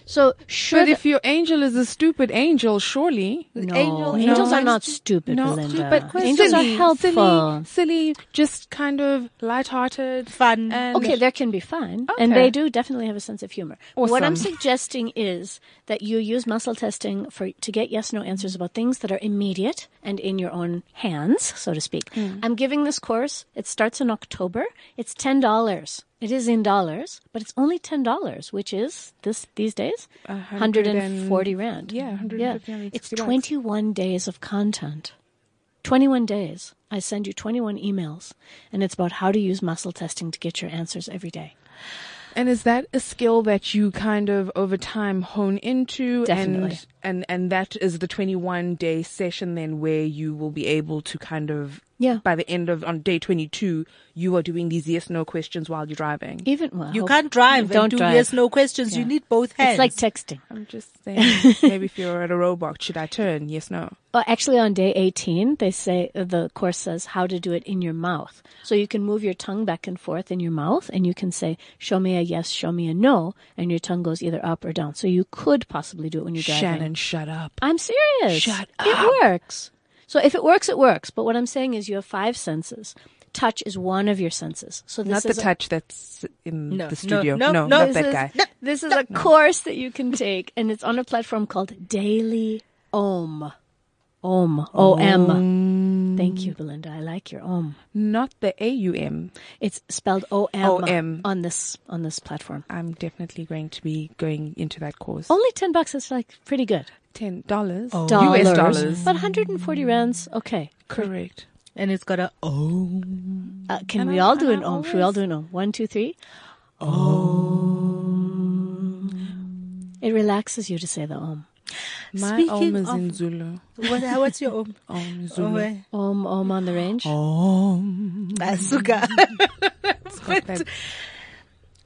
Speaker 3: So should
Speaker 4: But if your angel is a stupid angel, surely.
Speaker 3: no,
Speaker 2: angel-
Speaker 3: angels
Speaker 2: no,
Speaker 3: are not stupid,
Speaker 4: No,
Speaker 3: Belinda.
Speaker 4: stupid question.
Speaker 3: Angels
Speaker 4: silly,
Speaker 3: are helpful.
Speaker 4: Silly, silly, just kind of lighthearted.
Speaker 2: Fun.
Speaker 4: And
Speaker 3: Okay, there can be fun, and they do definitely have a sense of humor. What I'm suggesting is that you use muscle testing for to get yes no answers about things that are immediate and in your own hands, so to speak.
Speaker 4: Hmm.
Speaker 3: I'm giving this course. It starts in October. It's ten dollars. It is in dollars, but it's only ten dollars, which is this these days
Speaker 4: A
Speaker 3: hundred and forty rand.
Speaker 4: yeah, 150, 160
Speaker 3: It's twenty one days of content. 21 days. I send you 21 emails, and it's about how to use muscle testing to get your answers every day.
Speaker 4: And is that a skill that you kind of over time hone into?
Speaker 3: Definitely.
Speaker 4: And, and, and that is the 21 day session then where you will be able to kind of,
Speaker 3: Yeah.
Speaker 4: by the end of, on day 22, you are doing these yes no questions while you're driving.
Speaker 3: Even well,
Speaker 2: You can't drive
Speaker 3: Don't
Speaker 2: and do
Speaker 3: drive.
Speaker 2: yes no questions. You need both hands.
Speaker 3: It's like texting.
Speaker 4: I'm just saying, maybe if you're at a roadblock, should I turn? Yes, no.
Speaker 3: Well, actually, on day 18, they say uh, the course says how to do it in your mouth. So you can move your tongue back and forth in your mouth, and you can say, "Show me a yes, show me a no," and your tongue goes either up or down. So you could possibly do it when you're driving.
Speaker 4: Shannon, shut up.
Speaker 3: I'm serious.
Speaker 4: Shut up.
Speaker 3: It works. So if it works, it works. But what I'm saying is, you have five senses. Touch is one of your senses. So this is
Speaker 4: Not the
Speaker 3: is a-
Speaker 4: touch that's in
Speaker 2: No, no,
Speaker 4: the studio.
Speaker 2: no, no.
Speaker 4: not
Speaker 3: this
Speaker 4: that
Speaker 3: is,
Speaker 4: guy.
Speaker 3: This is a course that you can take, and it's on a platform called Daily Om. Om. O M. Thank you, Belinda. I like your Om.
Speaker 4: Not the AUM.
Speaker 3: It's spelled O M
Speaker 4: O-M.
Speaker 3: on this on this platform.
Speaker 4: I'm definitely going to be going into that course.
Speaker 3: Only ten bucks is like pretty good.
Speaker 4: Ten dollars.
Speaker 3: Oh. Dollars.
Speaker 4: US dollars.
Speaker 3: But 140 rands, okay.
Speaker 4: Correct.
Speaker 2: and it's got a oh.
Speaker 3: Uh, can
Speaker 4: And
Speaker 3: we
Speaker 4: I-
Speaker 3: all do
Speaker 4: and
Speaker 3: an Om? Should we all do an Om? One, two, three. Om. It relaxes you to say the Om.
Speaker 4: My
Speaker 2: Speaking
Speaker 4: Om is
Speaker 2: of-
Speaker 4: in Zulu.
Speaker 2: What, what's your om?
Speaker 4: Om
Speaker 2: Oh,
Speaker 4: Zulu.
Speaker 3: Om, Om on the range.
Speaker 2: Asuka.
Speaker 4: Got that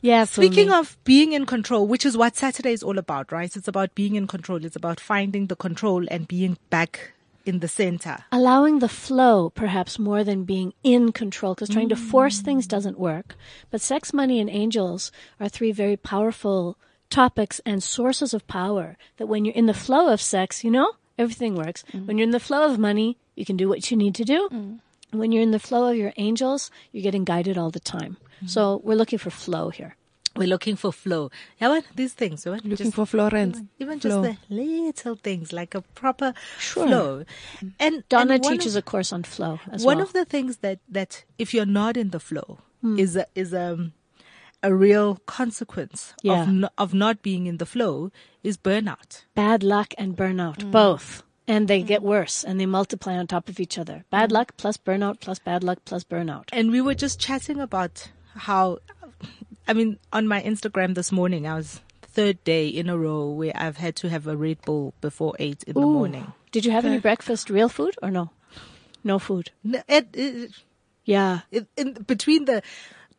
Speaker 3: Yeah,
Speaker 2: Speaking of being in control, which is what Saturday is all about, right? It's about being in control. It's about finding the control and being back in the center.
Speaker 3: allowing the flow perhaps more than being in control because trying to mm. force things doesn't work. But sex money and angels are three very powerful topics and sources of power that when you're in the flow of sex you know everything works. Mm. When you're in the flow of money you can do what you need to do. Mm. When you're in the flow of your angels you're getting guided all the time so we're looking for flow here
Speaker 2: We're looking for flow. Yeah, what? These things, what?
Speaker 4: looking
Speaker 2: Just-
Speaker 4: for Florence.
Speaker 2: even
Speaker 4: flow.
Speaker 2: just the little things like a proper
Speaker 3: Sure.
Speaker 2: flow. And
Speaker 3: donna
Speaker 2: and
Speaker 3: teaches
Speaker 2: of,
Speaker 3: a course on flow as
Speaker 2: one
Speaker 3: well
Speaker 2: of the things that that if you're not in the flow hmm. is a, is um a real consequence
Speaker 3: Yeah.
Speaker 2: of no, of not being in the flow is burnout.
Speaker 3: bad luck and burnout, hmm. both. And they hmm. get worse and they multiply on top of each other. Bad luck plus burnout plus bad luck plus burnout.
Speaker 2: And we were just chatting about how, I mean, on my Instagram this morning, I was third day in a row where I've had to have a Red Bull before eight in the morning.
Speaker 3: Did you have any uh, breakfast, real food or no? No food.
Speaker 2: No, It, it,
Speaker 3: Yeah.
Speaker 2: it, in between the,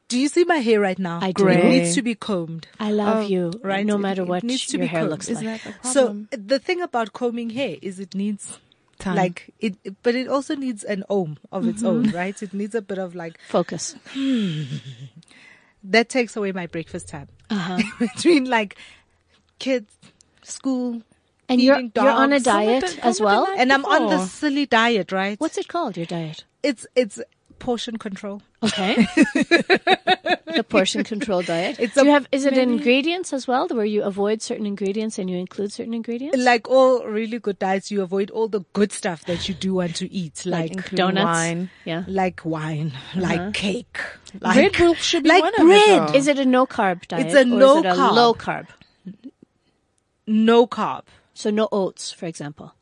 Speaker 2: do you see my hair right now?
Speaker 3: I do.
Speaker 2: It needs to be combed.
Speaker 3: I love
Speaker 4: Oh,
Speaker 3: you,
Speaker 2: Right,
Speaker 3: no
Speaker 2: It-
Speaker 3: matter
Speaker 2: it
Speaker 3: what
Speaker 2: needs to
Speaker 3: your
Speaker 2: be
Speaker 3: hair
Speaker 2: combed.
Speaker 3: looks
Speaker 4: Is
Speaker 3: like.
Speaker 4: that a
Speaker 2: So the thing about combing hair is it needs
Speaker 4: Time.
Speaker 2: like it, but it also needs an ohm of its own,
Speaker 3: Mm-hmm.
Speaker 2: right? It needs a bit of like
Speaker 3: Focus.
Speaker 2: that takes away my breakfast time
Speaker 3: Uh-huh.
Speaker 2: between like kids, school,
Speaker 3: And you're
Speaker 2: feeding
Speaker 3: you're on a diet as well.
Speaker 2: and I'm on
Speaker 4: before.
Speaker 2: this silly diet, right?
Speaker 3: What's it called? Your diet?
Speaker 2: it's it's portion control.
Speaker 3: Okay. the portion control diet.
Speaker 2: It's
Speaker 3: Do you have is it
Speaker 2: many-
Speaker 3: ingredients as well, where you avoid certain ingredients and you include certain ingredients?
Speaker 2: Like all really good diets, you avoid all the good stuff that you do want to eat, like
Speaker 4: including
Speaker 3: Donuts.
Speaker 4: wine.
Speaker 3: Yeah.
Speaker 2: like wine, uh-huh. like cake, like
Speaker 4: Red Bull should be
Speaker 2: like
Speaker 4: one of it,
Speaker 2: bread.
Speaker 3: Is it a no carb diet?
Speaker 2: It's a no
Speaker 3: it a
Speaker 2: carb.
Speaker 3: low carb?
Speaker 2: no carb,
Speaker 3: So no oats, for example.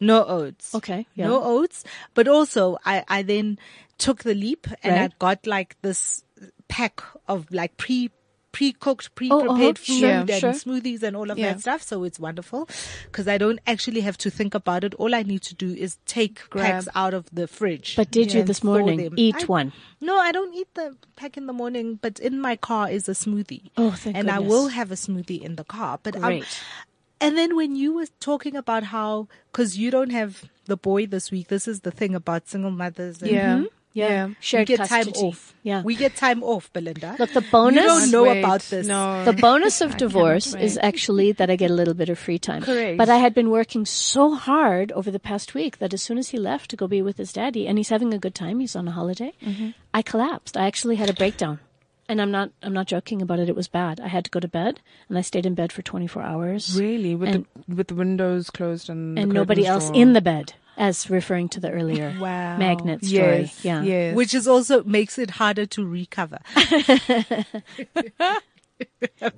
Speaker 2: No oats.
Speaker 3: Okay, yeah.
Speaker 2: No oats. But also, I, I then took the leap and I got like this pack of like pre, pre-cooked,
Speaker 3: uh-huh.
Speaker 2: pre-prepared food
Speaker 3: Sure,
Speaker 2: and
Speaker 3: sure.
Speaker 2: smoothies and all of
Speaker 4: Yeah.
Speaker 2: that stuff. So it's wonderful because I don't actually have to think about it. All I need to do is take packs out of the fridge.
Speaker 3: But did you this morning
Speaker 2: them.
Speaker 3: eat
Speaker 2: I-
Speaker 3: one?
Speaker 2: No, I don't eat the pack in the morning, but in my car is a smoothie.
Speaker 3: Oh, thank
Speaker 2: And I will have a smoothie in the car. But
Speaker 3: Great.
Speaker 2: And then when you were talking about how, because you don't have the boy this week, this is the thing about single mothers. And
Speaker 4: Yeah.
Speaker 3: Yeah.
Speaker 2: we
Speaker 3: Shared
Speaker 2: get
Speaker 3: custody.
Speaker 2: time off.
Speaker 3: Yeah.
Speaker 2: we get time off, Belinda.
Speaker 3: Look, the bonus.
Speaker 2: You don't know
Speaker 4: Wait,
Speaker 2: about this.
Speaker 4: No.
Speaker 3: The bonus of divorce is actually that I get a little bit of free time.
Speaker 4: Correct.
Speaker 3: But I had been working so hard over the past week that as soon as he left to go be with his daddy, and he's having a good time, he's on a holiday,
Speaker 4: Mm-hmm.
Speaker 3: I collapsed. I actually had a breakdown. And I'm not, I'm not joking about it. It was bad. I had to go to bed and I stayed in bed for 24 hours.
Speaker 4: really with
Speaker 3: And-
Speaker 4: the with the windows closed and
Speaker 3: and
Speaker 4: the
Speaker 3: nobody else
Speaker 4: drawn.
Speaker 3: in the bed, as referring to the earlier
Speaker 2: Wow.
Speaker 3: magnet story.
Speaker 4: Yes.
Speaker 3: Yeah.
Speaker 4: Yes.
Speaker 2: Which is also makes it harder to recover.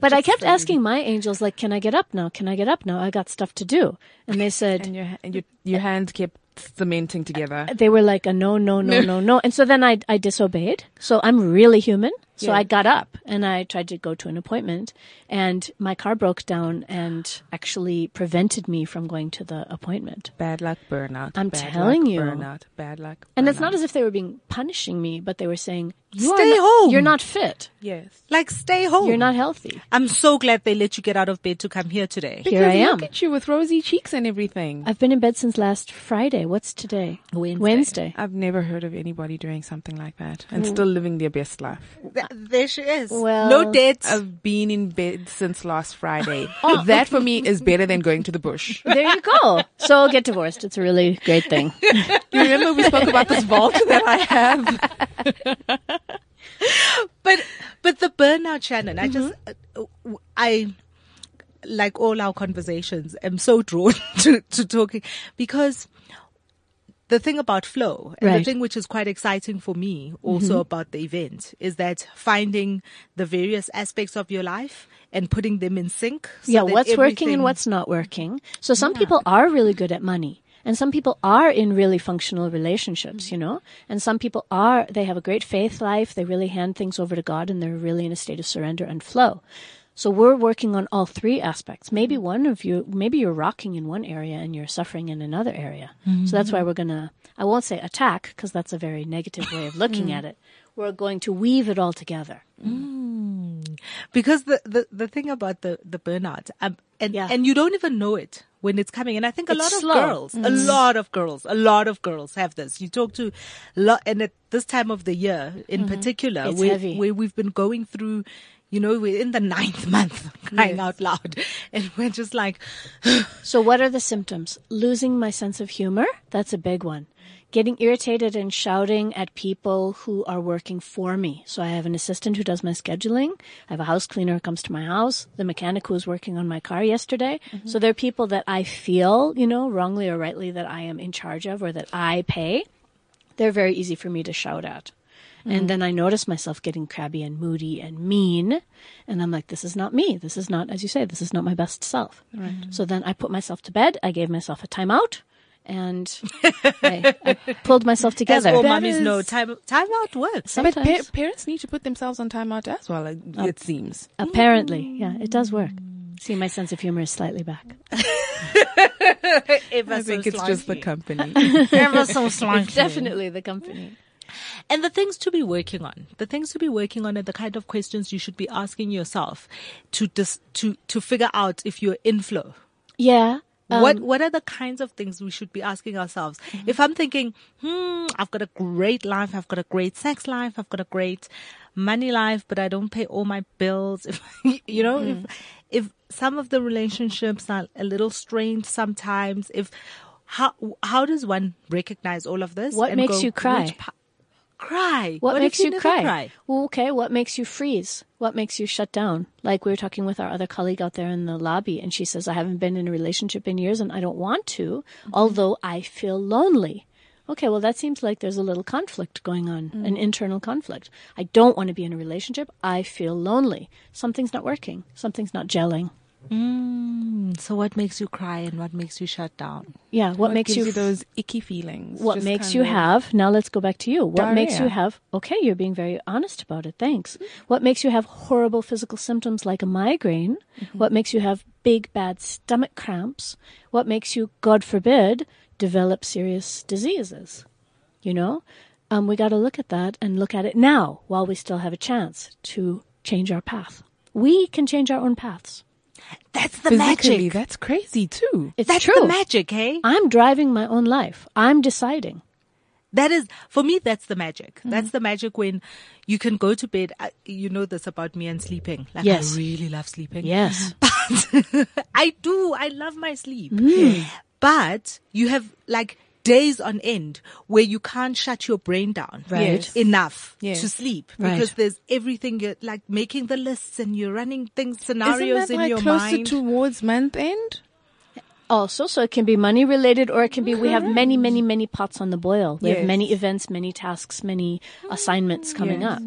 Speaker 3: But I kept asking my angels, like, can I get up now? Can I get up now? I got stuff to do. And they said,
Speaker 4: and your and your your hands kept cementing together.
Speaker 3: they were like a no, no, no, no, no. And so then I, I disobeyed. So I'm really human. So I got up and I tried to go to an appointment and my car broke down and actually prevented me from going to the appointment.
Speaker 4: Bad luck burnout.
Speaker 3: I'm
Speaker 4: Bad
Speaker 3: telling
Speaker 4: luck,
Speaker 3: you.
Speaker 4: Burnout. Bad luck.
Speaker 3: And it's not as if they were being punishing me, but they were saying, you
Speaker 2: Stay
Speaker 3: are not,
Speaker 2: home.
Speaker 3: You're not fit.
Speaker 4: Yes.
Speaker 2: Like stay home.
Speaker 3: You're not healthy.
Speaker 2: I'm so glad they let you get out of bed to come here today.
Speaker 3: Here I am.
Speaker 4: Look at you with rosy cheeks and everything.
Speaker 3: I've been in bed since last Friday. What's today?
Speaker 2: Wednesday.
Speaker 3: Wednesday.
Speaker 4: I've never heard of anybody doing something like that and still living their best life.
Speaker 2: Th- there she is.
Speaker 3: Well,
Speaker 2: no dates.
Speaker 4: I've been in bed since last Friday. oh. that for me is better than going to the bush.
Speaker 3: There you go. So get divorced. It's a really great thing.
Speaker 4: You remember we spoke about this vault that I have?
Speaker 2: but but the burnout Shannon, I just
Speaker 3: Mm-hmm.
Speaker 2: uh, uh, I like all our conversations am so drawn to to talking because the thing about flow and the
Speaker 3: Right. Mm-hmm.
Speaker 2: thing which is quite exciting for me also about the event is that finding the various aspects of your life and putting them in sync. so
Speaker 3: yeah, what's working and what's not working. So some people are really good at money. And some people are in really functional relationships, you know? And some people are, they have a great faith life. They really hand things over to God and they're really in a state of surrender and flow. So we're working on all three aspects. Maybe one of you, maybe you're rocking in one area and you're suffering in another area. So that's why we're going to, I won't say attack because that's a very negative way of looking at it. We're going to weave it all together.
Speaker 2: because the, the, the thing about the, the burnout, um, and,
Speaker 3: Yeah.
Speaker 2: and you don't even know it when it's coming. And I think a
Speaker 3: It's
Speaker 2: lot of
Speaker 3: slow. Mm.
Speaker 2: girls, a lot of girls, a lot of girls have this. You talk to lot, and at this time of the year in particular,
Speaker 3: Mm-hmm.
Speaker 2: Where,
Speaker 3: heavy.
Speaker 2: where we've been going through, you know, we're in the ninth month, crying out loud. And we're just like,
Speaker 3: So what are the symptoms? Losing my sense of humor. That's a big one. Getting irritated and shouting at people who are working for me. So I have an assistant who does my scheduling. I have a house cleaner who comes to my house. The mechanic who was working on my car yesterday. Mm-hmm. So there are people that I feel, you know, wrongly or rightly that I am in charge of or that I pay. They're very easy for me to shout at. And mm-hmm. then I notice myself getting crabby and moody and mean. And I'm like, this is not me. This is not, as you say, this is not my best self. Right. So then I put myself to bed. I gave myself a timeout and I, I pulled myself
Speaker 2: as
Speaker 3: together.
Speaker 2: all
Speaker 4: That
Speaker 2: mummies
Speaker 4: is-
Speaker 2: know, time, time out works.
Speaker 4: But pa-
Speaker 3: Sometimes,
Speaker 4: parents need to put themselves on timeout as well, like, uh, it seems.
Speaker 3: apparently, yeah, it does work. See, my sense of humor is slightly back.
Speaker 2: Ever
Speaker 4: I
Speaker 2: so
Speaker 4: think it's just the company.
Speaker 2: Ever so slightly.
Speaker 3: Definitely the company.
Speaker 2: And the things to be working on, the things to be working on are the kind of questions you should be asking yourself to dis, to to figure out if you're in flow.
Speaker 3: Yeah. um,
Speaker 2: what what are the kinds of things we should be asking ourselves?
Speaker 3: Mm-hmm.
Speaker 2: If I'm thinking, hmm, I've got a great life, I've got a great sex life, I've got a great money life, but I don't pay all my bills. If you know,
Speaker 3: Mm-hmm.
Speaker 2: if if some of the relationships are a little strained sometimes, if how how does one recognize all of this?
Speaker 3: What
Speaker 2: and
Speaker 3: makes
Speaker 2: go,
Speaker 3: you cry?
Speaker 2: pa- Cry.
Speaker 3: What,
Speaker 2: if
Speaker 3: makes you
Speaker 2: never
Speaker 3: cry? Well, okay. What makes you freeze? What makes you shut down? Like we were talking with our other colleague out there in the lobby, and she says, I haven't been in a relationship in years and I don't want to, mm-hmm. although I feel lonely. Okay, well, that seems like there's a little conflict going on, mm-hmm. an internal conflict. I don't want to be in a relationship. I feel lonely. Something's not working. Something's not gelling.
Speaker 2: Mm, so what makes you cry and what makes you shut down?
Speaker 3: Yeah, what, makes
Speaker 4: gives
Speaker 3: you
Speaker 4: you those icky feelings?
Speaker 3: what
Speaker 4: Just
Speaker 3: makes you have now let's go back to you. What makes you have okay you're being very honest about it thanks. What makes you have horrible physical symptoms like a migraine?
Speaker 4: Mm-hmm.
Speaker 3: what makes you have big bad stomach cramps? What makes you god forbid develop serious diseases? You know? Um, we got to look at that and look at it now while we still have a chance to change our path. We can change our own paths
Speaker 2: That's the
Speaker 4: Physically,
Speaker 2: magic.
Speaker 4: that's crazy too.
Speaker 3: it's
Speaker 2: That's
Speaker 3: true
Speaker 2: the magic, hey?
Speaker 3: i'm driving my own life i'm deciding
Speaker 2: That is, for me, that's the magic.
Speaker 3: Mm-hmm.
Speaker 2: That's the magic when you can go to bed. I, you know this about me and sleeping. Like,
Speaker 3: Yes.
Speaker 2: I really love sleeping.
Speaker 3: yes
Speaker 2: But I do. I love my sleep.
Speaker 3: Mm.
Speaker 2: But you have like days on end where you can't shut your brain down
Speaker 3: Right.
Speaker 4: Yes.
Speaker 2: enough
Speaker 4: Yes.
Speaker 2: to sleep
Speaker 3: Right.
Speaker 2: because there's everything you're like making the lists and you're running things,
Speaker 4: Isn't
Speaker 2: scenarios
Speaker 4: that
Speaker 2: in
Speaker 4: like
Speaker 2: your
Speaker 4: closer
Speaker 2: mind.
Speaker 4: towards month end?
Speaker 3: Also, so it can be money related or it can be we have many, many, many pots on the boil. We have many events, many tasks, many assignments coming
Speaker 4: Yes.
Speaker 3: up.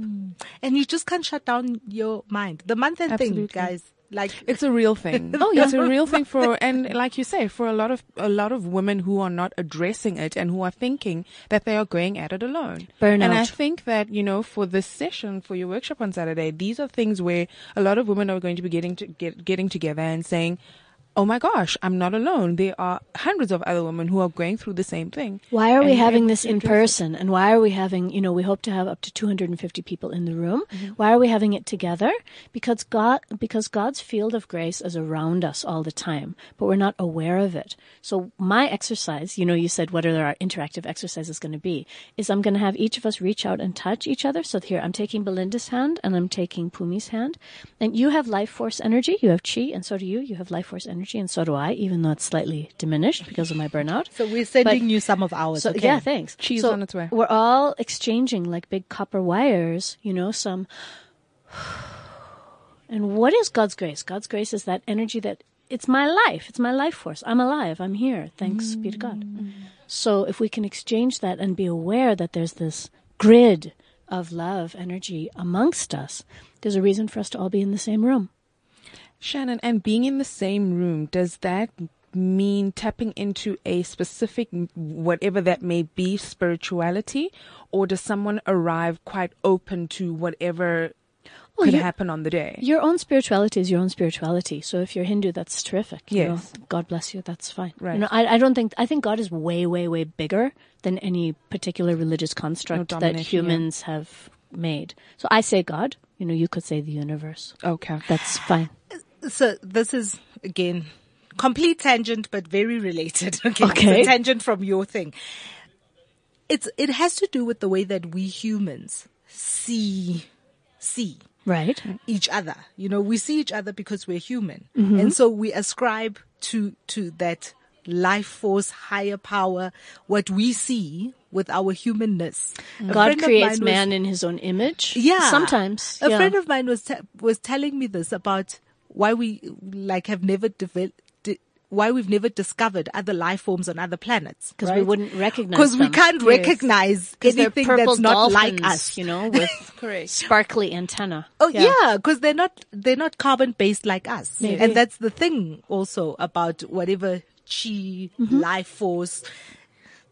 Speaker 2: and you just can't shut down your mind. The month end thing, guys. Like
Speaker 4: It's a real thing.
Speaker 3: Oh, yeah.
Speaker 4: It's a real thing for, and like you say, for a lot of, a lot of women who are not addressing it and who are thinking that they are going at it alone.
Speaker 3: Burnout.
Speaker 4: And I think that, you know, for this session, for your workshop on Saturday, these are things where a lot of women are going to be getting to get, getting together and saying, Oh my gosh, I'm not alone. There are hundreds of other women who are going through the same thing.
Speaker 3: Why are we having this in person? And why are we having, you know, we hope to have up to 250 people in the room. Mm-hmm. Why are we having it together? Because God, because God's field of grace is around us all the time, but we're not aware of it. So my exercise, you know, you said what are our interactive exercises going to be, is I'm going to have each of us reach out and touch each other. So here, I'm taking Belinda's hand and I'm taking Pumi's hand. And you have life force energy, you have chi, and so do you. You have life force energy, and so do I, even though it's slightly diminished because of my burnout.
Speaker 2: so, we're sending
Speaker 3: But-
Speaker 2: you some of ours.
Speaker 3: So
Speaker 2: okay?
Speaker 3: yeah, thanks.
Speaker 4: Cheese
Speaker 3: so
Speaker 4: on its way.
Speaker 3: We're all exchanging like big copper wires, you know, some And what is God's grace? God's grace is that energy that it's my life. It's my life force. I'm alive. I'm here. Thanks be to God. Mm. So if we can exchange that and be aware that there's this grid of love energy amongst us, there's a reason for us to all be in the same room.
Speaker 4: Shannon, and being in the same room, does that mean tapping into a specific, whatever that may be, spirituality? Or does someone arrive quite open to whatever
Speaker 3: Well,
Speaker 4: could happen on the day?
Speaker 3: Your own spirituality is your own spirituality. So if you're Hindu, that's terrific. you know.
Speaker 4: Yes.
Speaker 3: God bless you. That's fine.
Speaker 4: Right.
Speaker 3: You know, I, I don't think, I think God is way, way, way bigger than any particular religious construct that
Speaker 4: domination, yeah.
Speaker 3: humans have made. So I say God, you know, you could say the universe.
Speaker 4: Okay.
Speaker 3: That's fine.
Speaker 2: So this is again complete tangent but very related okay,
Speaker 3: Okay.
Speaker 2: Tangent from your thing it's it has to do with the way that we humans see see
Speaker 3: Right.
Speaker 2: each other you know we see each other because we're human
Speaker 3: Mm-hmm.
Speaker 2: and so we ascribe to to that life force higher power what we see with our humanness
Speaker 3: God creates
Speaker 2: was-
Speaker 3: man in his own image.
Speaker 2: yeah.
Speaker 3: Sometimes.
Speaker 2: A
Speaker 3: yeah.
Speaker 2: friend of mine was was telling me this about why we like have never developed why we've never discovered other life forms on other planets
Speaker 3: 'Cause we wouldn't recognize
Speaker 2: because we can't
Speaker 4: Yes.
Speaker 2: recognize
Speaker 3: Because they're
Speaker 2: anything that's not
Speaker 3: dolphins,
Speaker 2: like us
Speaker 3: you know, with sparkly antenna.
Speaker 2: Oh yeah, because they're not they're not carbon based like us,
Speaker 3: Maybe.
Speaker 2: and that's the thing also about whatever chi,
Speaker 3: Mm-hmm.
Speaker 2: life force,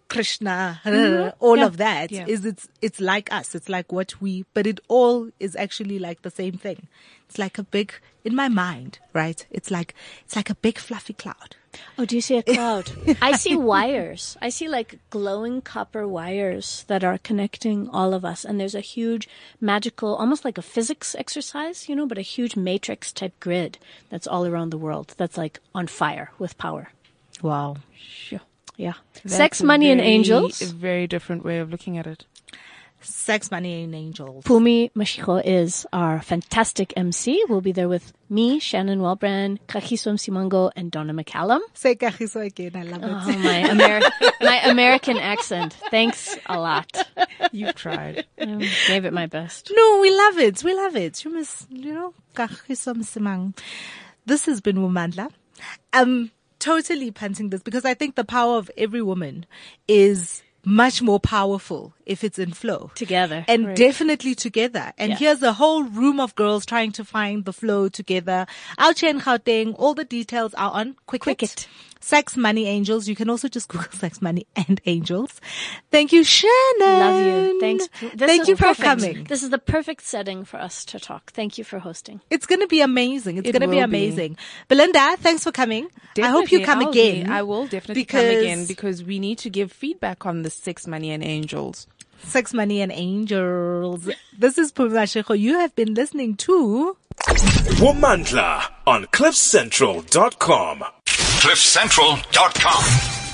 Speaker 2: Krishna, mm-hmm. all
Speaker 3: Yeah.
Speaker 2: of that is
Speaker 4: Yeah.
Speaker 2: it's it's like us. It's like what we, but it all is actually like the same thing. It's like a big in my mind, right? It's like it's like a big fluffy cloud.
Speaker 3: Oh, do you see a cloud? I see wires. I see like glowing copper wires that are connecting all of us. And there's a huge magical, almost like a physics exercise, you know, but a huge matrix type grid that's all around the world that's like on fire with power.
Speaker 2: Wow.
Speaker 3: Yeah.
Speaker 4: That's
Speaker 3: Sex,
Speaker 4: a
Speaker 3: money, and angels.
Speaker 4: A very different way of looking at it.
Speaker 2: Sex, Money, and Angels.
Speaker 3: Pumi Mashiko is our fantastic MC. We'll be there with me, Shannon Wellbrand, Kagiso Msimang, and Donna McCallum.
Speaker 2: Say Kagiso again. I love it.
Speaker 3: Oh, my, Ameri- my American accent. Thanks a lot.
Speaker 4: You've tried.
Speaker 3: I gave it my best.
Speaker 2: No, we love it. We love it. You must, you know, kagiso msimang. This has been Womandla. I'm um, totally punting this because I think the power of every woman is much more powerful if it's in flow.
Speaker 3: Together.
Speaker 2: And definitely together. And
Speaker 3: Yeah.
Speaker 2: here's a whole room of girls trying to find the flow together. Here in Gauteng, all the details are on Quicket.
Speaker 3: Quicket.
Speaker 2: Sex Money Angels. You can also just Google Sex Money and Angels. Thank you, Shannon.
Speaker 3: Love you. Thanks. This
Speaker 2: Thank
Speaker 3: is
Speaker 2: you for
Speaker 3: perfect.
Speaker 2: coming.
Speaker 3: This is the perfect setting for us to talk. Thank you for hosting.
Speaker 2: It's going to be amazing. It's
Speaker 4: It
Speaker 2: going to be
Speaker 4: will be.
Speaker 2: amazing. Belinda, thanks for coming. I hope you come
Speaker 4: I'll be-
Speaker 2: again.
Speaker 4: I will definitely come again because we need to give feedback on the Sex Money and Angels.
Speaker 2: Sex, Money, and Angels. This is Pumi Mashiko. You have been listening to
Speaker 1: Womandla on CliffCentral.com.
Speaker 7: CliffCentral.com.